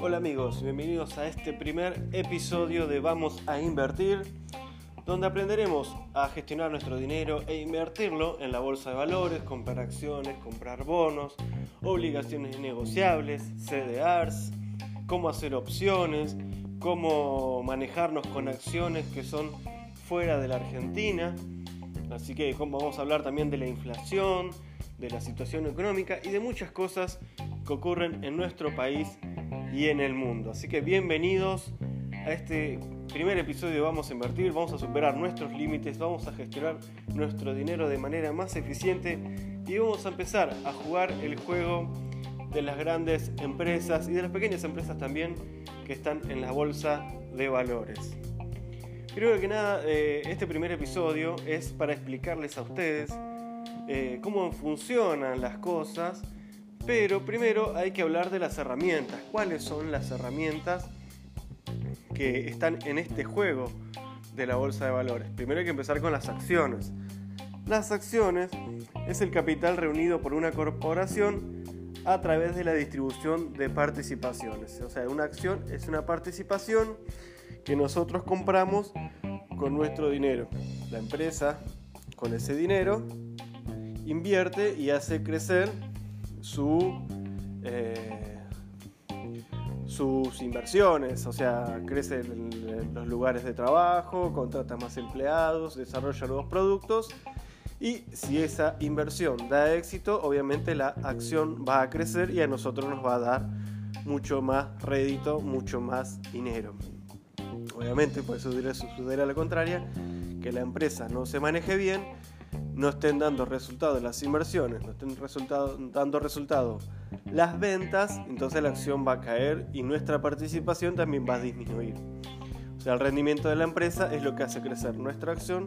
Hola amigos, bienvenidos a este primer episodio de Vamos a Invertir, donde aprenderemos a gestionar nuestro dinero e invertirlo en la bolsa de valores, comprar acciones, comprar bonos, obligaciones negociables, CDRs, cómo hacer opciones, cómo manejarnos con acciones que son fuera de la Argentina. Así que vamos a hablar también de la inflación, de la situación económica y de muchas cosas que ocurren en nuestro país y en el mundo. Así que bienvenidos a este primer episodio Vamos a Invertir, vamos a superar nuestros límites, vamos a gestionar nuestro dinero de manera más eficiente y vamos a empezar a jugar el juego de las grandes empresas y de las pequeñas empresas también que están en la bolsa de valores. Primero que nada, eh, este primer episodio es para explicarles a ustedes eh, cómo funcionan las cosas pero primero hay que hablar de las herramientas. ¿Cuáles son las herramientas que están en este juego de la bolsa de valores? Primero hay que empezar con las acciones. Las acciones es el capital reunido por una corporación a través de la distribución de participaciones. O sea, una acción es una participación que nosotros compramos con nuestro dinero. La empresa con ese dinero invierte y hace crecer su, eh, sus inversiones, o sea, crece los lugares de trabajo, contrata más empleados, desarrolla nuevos productos y si esa inversión da éxito, obviamente la acción va a crecer y a nosotros nos va a dar mucho más rédito, mucho más dinero. Obviamente puede suceder a la contraria, que la empresa no se maneje bien no estén dando resultados las inversiones, no estén dando resultados las ventas, entonces la acción va a caer y nuestra participación también va a disminuir. O sea, el rendimiento de la empresa es lo que hace crecer nuestra acción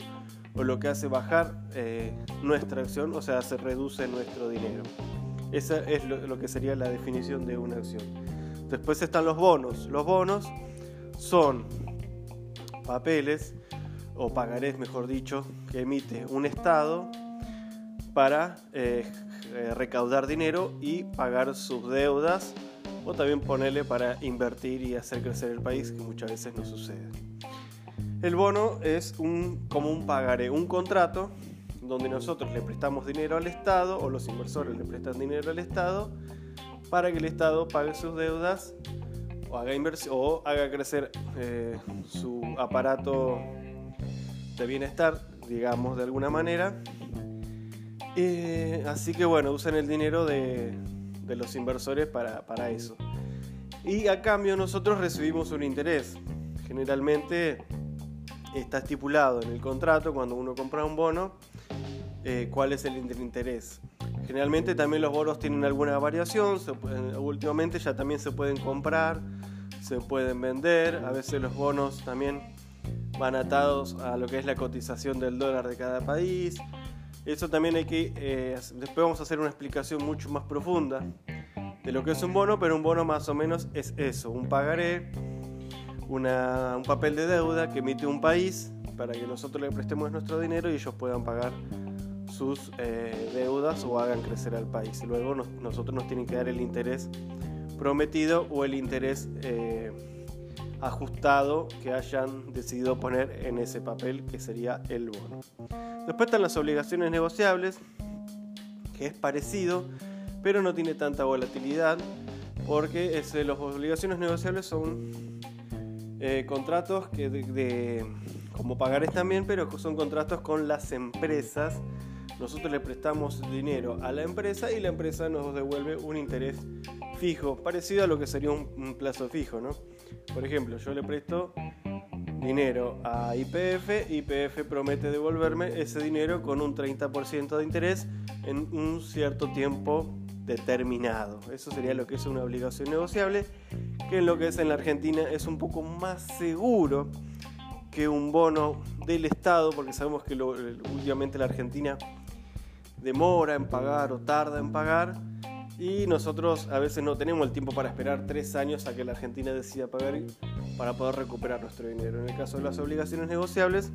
o lo que hace bajar eh, nuestra acción, o sea, se reduce nuestro dinero. Esa es lo que sería la definición de una acción. Después están los bonos. Los bonos son papeles o pagarés, mejor dicho, que emite un Estado para eh, eh, recaudar dinero y pagar sus deudas o también ponerle para invertir y hacer crecer el país, que muchas veces no sucede. El bono es un, como un pagaré, un contrato donde nosotros le prestamos dinero al Estado o los inversores le prestan dinero al Estado para que el Estado pague sus deudas o haga, o haga crecer eh, su aparato de bienestar, digamos de alguna manera. así que bueno, usan el dinero de, los inversores para, eso. Y a cambio nosotros recibimos un interés. Generalmente está estipulado en el contrato cuando uno compra un bono eh, cuál es el interés. Generalmente también los bonos tienen alguna variación, últimamente ya también se pueden comprar, se pueden vender, a veces los bonos también van atados a lo que es la cotización del dólar de cada país. Eso también hay que, eh, después vamos a hacer una explicación mucho más profunda de lo que es un bono, pero un bono más o menos es eso, un pagaré, una, un papel de deuda que emite un país para que nosotros le prestemos nuestro dinero y ellos puedan pagar sus eh, deudas o hagan crecer al país. Luego nosotros nos tienen que dar el interés prometido o el interés... Eh, ajustado que hayan decidido poner en ese papel que sería el bono. Después están las obligaciones negociables, que es parecido, pero no tiene tanta volatilidad, porque es, las obligaciones negociables son eh, contratos que de, como pagares también, pero son contratos con las empresas. Nosotros le prestamos dinero a la empresa y la empresa nos devuelve un interés fijo, parecido a lo que sería un plazo fijo, ¿no? Por ejemplo, yo le presto dinero a IPF, IPF promete devolverme ese dinero con un 30% de interés en un cierto tiempo determinado. Eso sería lo que es una obligación negociable, que en lo que es en la Argentina es un poco más seguro que un bono del Estado, porque sabemos que últimamente la Argentina demora en pagar o tarda en pagar y nosotros a veces no tenemos el tiempo para esperar tres años a que la Argentina decida pagar para poder recuperar nuestro dinero. En el caso de las obligaciones negociables,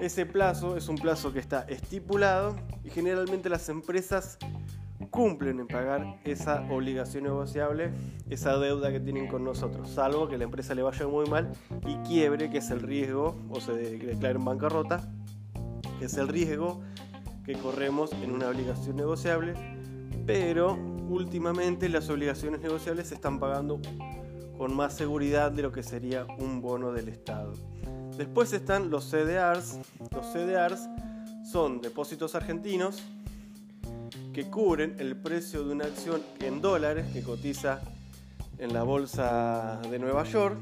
Ese plazo es un plazo que está estipulado y generalmente las empresas cumplen en pagar esa obligación negociable, esa deuda que tienen con nosotros, salvo que la empresa le vaya muy mal y quiebre, que es el riesgo, o se declare en bancarrota, que es el riesgo que corremos en una obligación negociable, pero últimamente las obligaciones negociables se están pagando con más seguridad de lo que sería un bono del Estado. Después están los CDRs. Los CDRs son depósitos argentinos que cubren el precio de una acción en dólares que cotiza en la bolsa de Nueva York.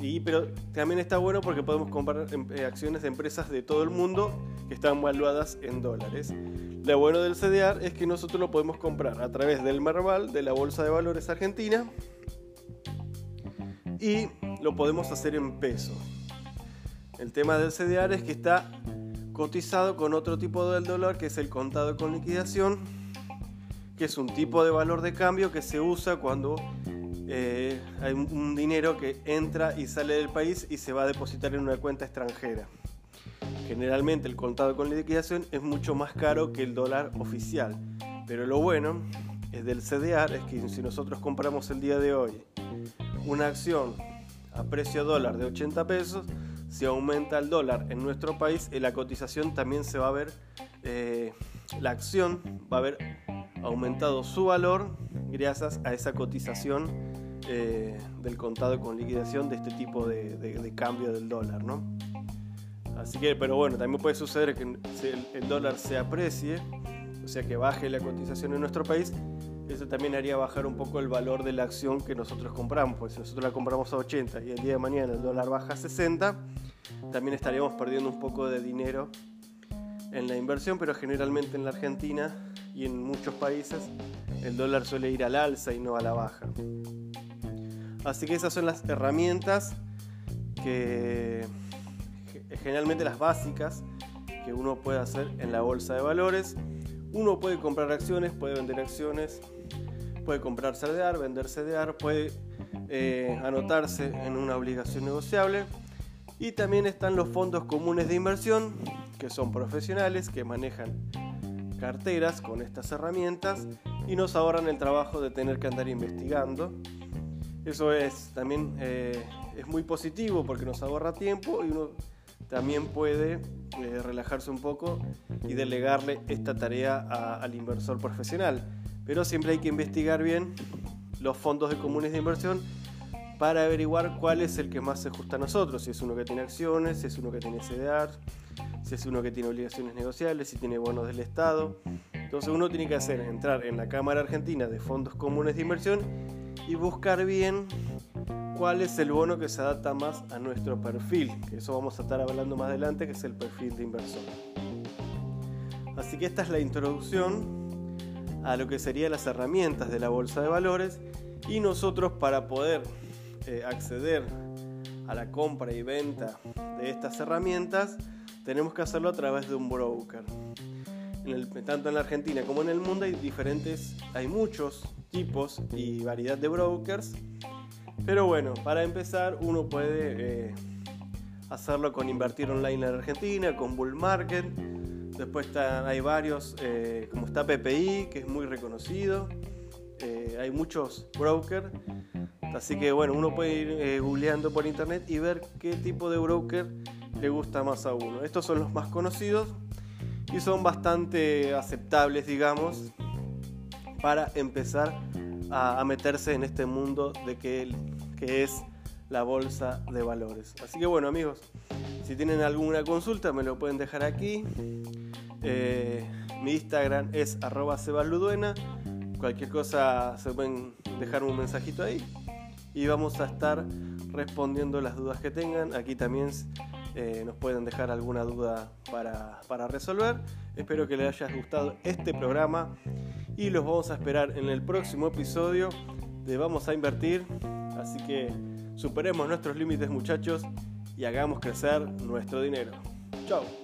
Y, pero también está bueno porque podemos comprar em, eh, acciones de empresas de todo el mundo que están valuadas en dólares. Lo bueno del CDR es que nosotros lo podemos comprar a través del Merval, de la Bolsa de Valores Argentina, y lo podemos hacer en peso. El tema del CDR es que está cotizado con otro tipo del dólar que es el contado con liquidación, que es un tipo de valor de cambio que se usa cuando eh, hay un dinero que entra y sale del país y se va a depositar en una cuenta extranjera. Generalmente el contado con liquidación es mucho más caro que el dólar oficial, pero lo bueno es del CDR es que si nosotros compramos el día de hoy una acción a precio dólar de 80 pesos, si aumenta el dólar en nuestro país, en la cotización también se va a ver, eh, la acción va a haber aumentado su valor gracias a esa cotización eh, del contado con liquidación de este tipo de, cambio del dólar, ¿no? Así que, pero bueno, también puede suceder que el dólar se aprecie, o sea que baje la cotización en nuestro país eso también haría bajar un poco el valor de la acción que nosotros compramos, pues si nosotros la compramos a 80 y el día de mañana el dólar baja a 60, también estaríamos perdiendo un poco de dinero en la inversión, pero generalmente en la Argentina y en muchos países el dólar suele ir al alza y no a la baja. Así que esas son las herramientas que generalmente las básicas que uno puede hacer en la bolsa de valores. Uno puede comprar acciones, puede vender acciones, puede comprar CDR, vender CDR, puede eh, anotarse en una obligación negociable. Y también están los fondos comunes de inversión, que son profesionales, que manejan carteras con estas herramientas y nos ahorran el trabajo de tener que andar investigando. Eso es también eh, es muy positivo porque nos ahorra tiempo y uno también puede eh, relajarse un poco y delegarle esta tarea al inversor profesional. Pero siempre hay que investigar bien los fondos de comunes de inversión para averiguar cuál es el que más se ajusta a nosotros, si es uno que tiene acciones, si es uno que tiene CDR, si es uno que tiene obligaciones negociables, si tiene bonos del Estado. Entonces uno tiene que hacer entrar en la Cámara Argentina de Fondos Comunes de Inversión y buscar bien cuál es el bono que se adapta más a nuestro perfil, que eso vamos a estar hablando más adelante, que es el perfil de inversor. Así que esta es la introducción a lo que serían las herramientas de la bolsa de valores y nosotros para poder eh, acceder a la compra y venta de estas herramientas tenemos que hacerlo a través de un broker. tanto en la Argentina como en el mundo hay diferentes, hay muchos tipos y variedad de brokers pero bueno, para empezar uno puede eh, hacerlo con Invertir Online en Argentina, con Bull Market. Después hay varios, eh, como está PPI, que es muy reconocido. Eh, hay muchos brokers. Así que bueno, uno puede ir googleando por internet y ver qué tipo de broker le gusta más a uno. Estos son los más conocidos y son bastante aceptables, digamos, para empezar a, meterse en este mundo de que, que es la bolsa de valores. Así que bueno amigos, si tienen alguna consulta me lo pueden dejar aquí. Eh, mi Instagram es arroba. Cualquier cosa se pueden dejar un mensajito ahí y vamos a estar respondiendo las dudas que tengan. Aquí también eh, nos pueden dejar alguna duda para, para resolver. Espero que les haya gustado este programa y los vamos a esperar en el próximo episodio de Vamos a Invertir. Así que superemos nuestros límites muchachos y hagamos crecer nuestro dinero. Chao.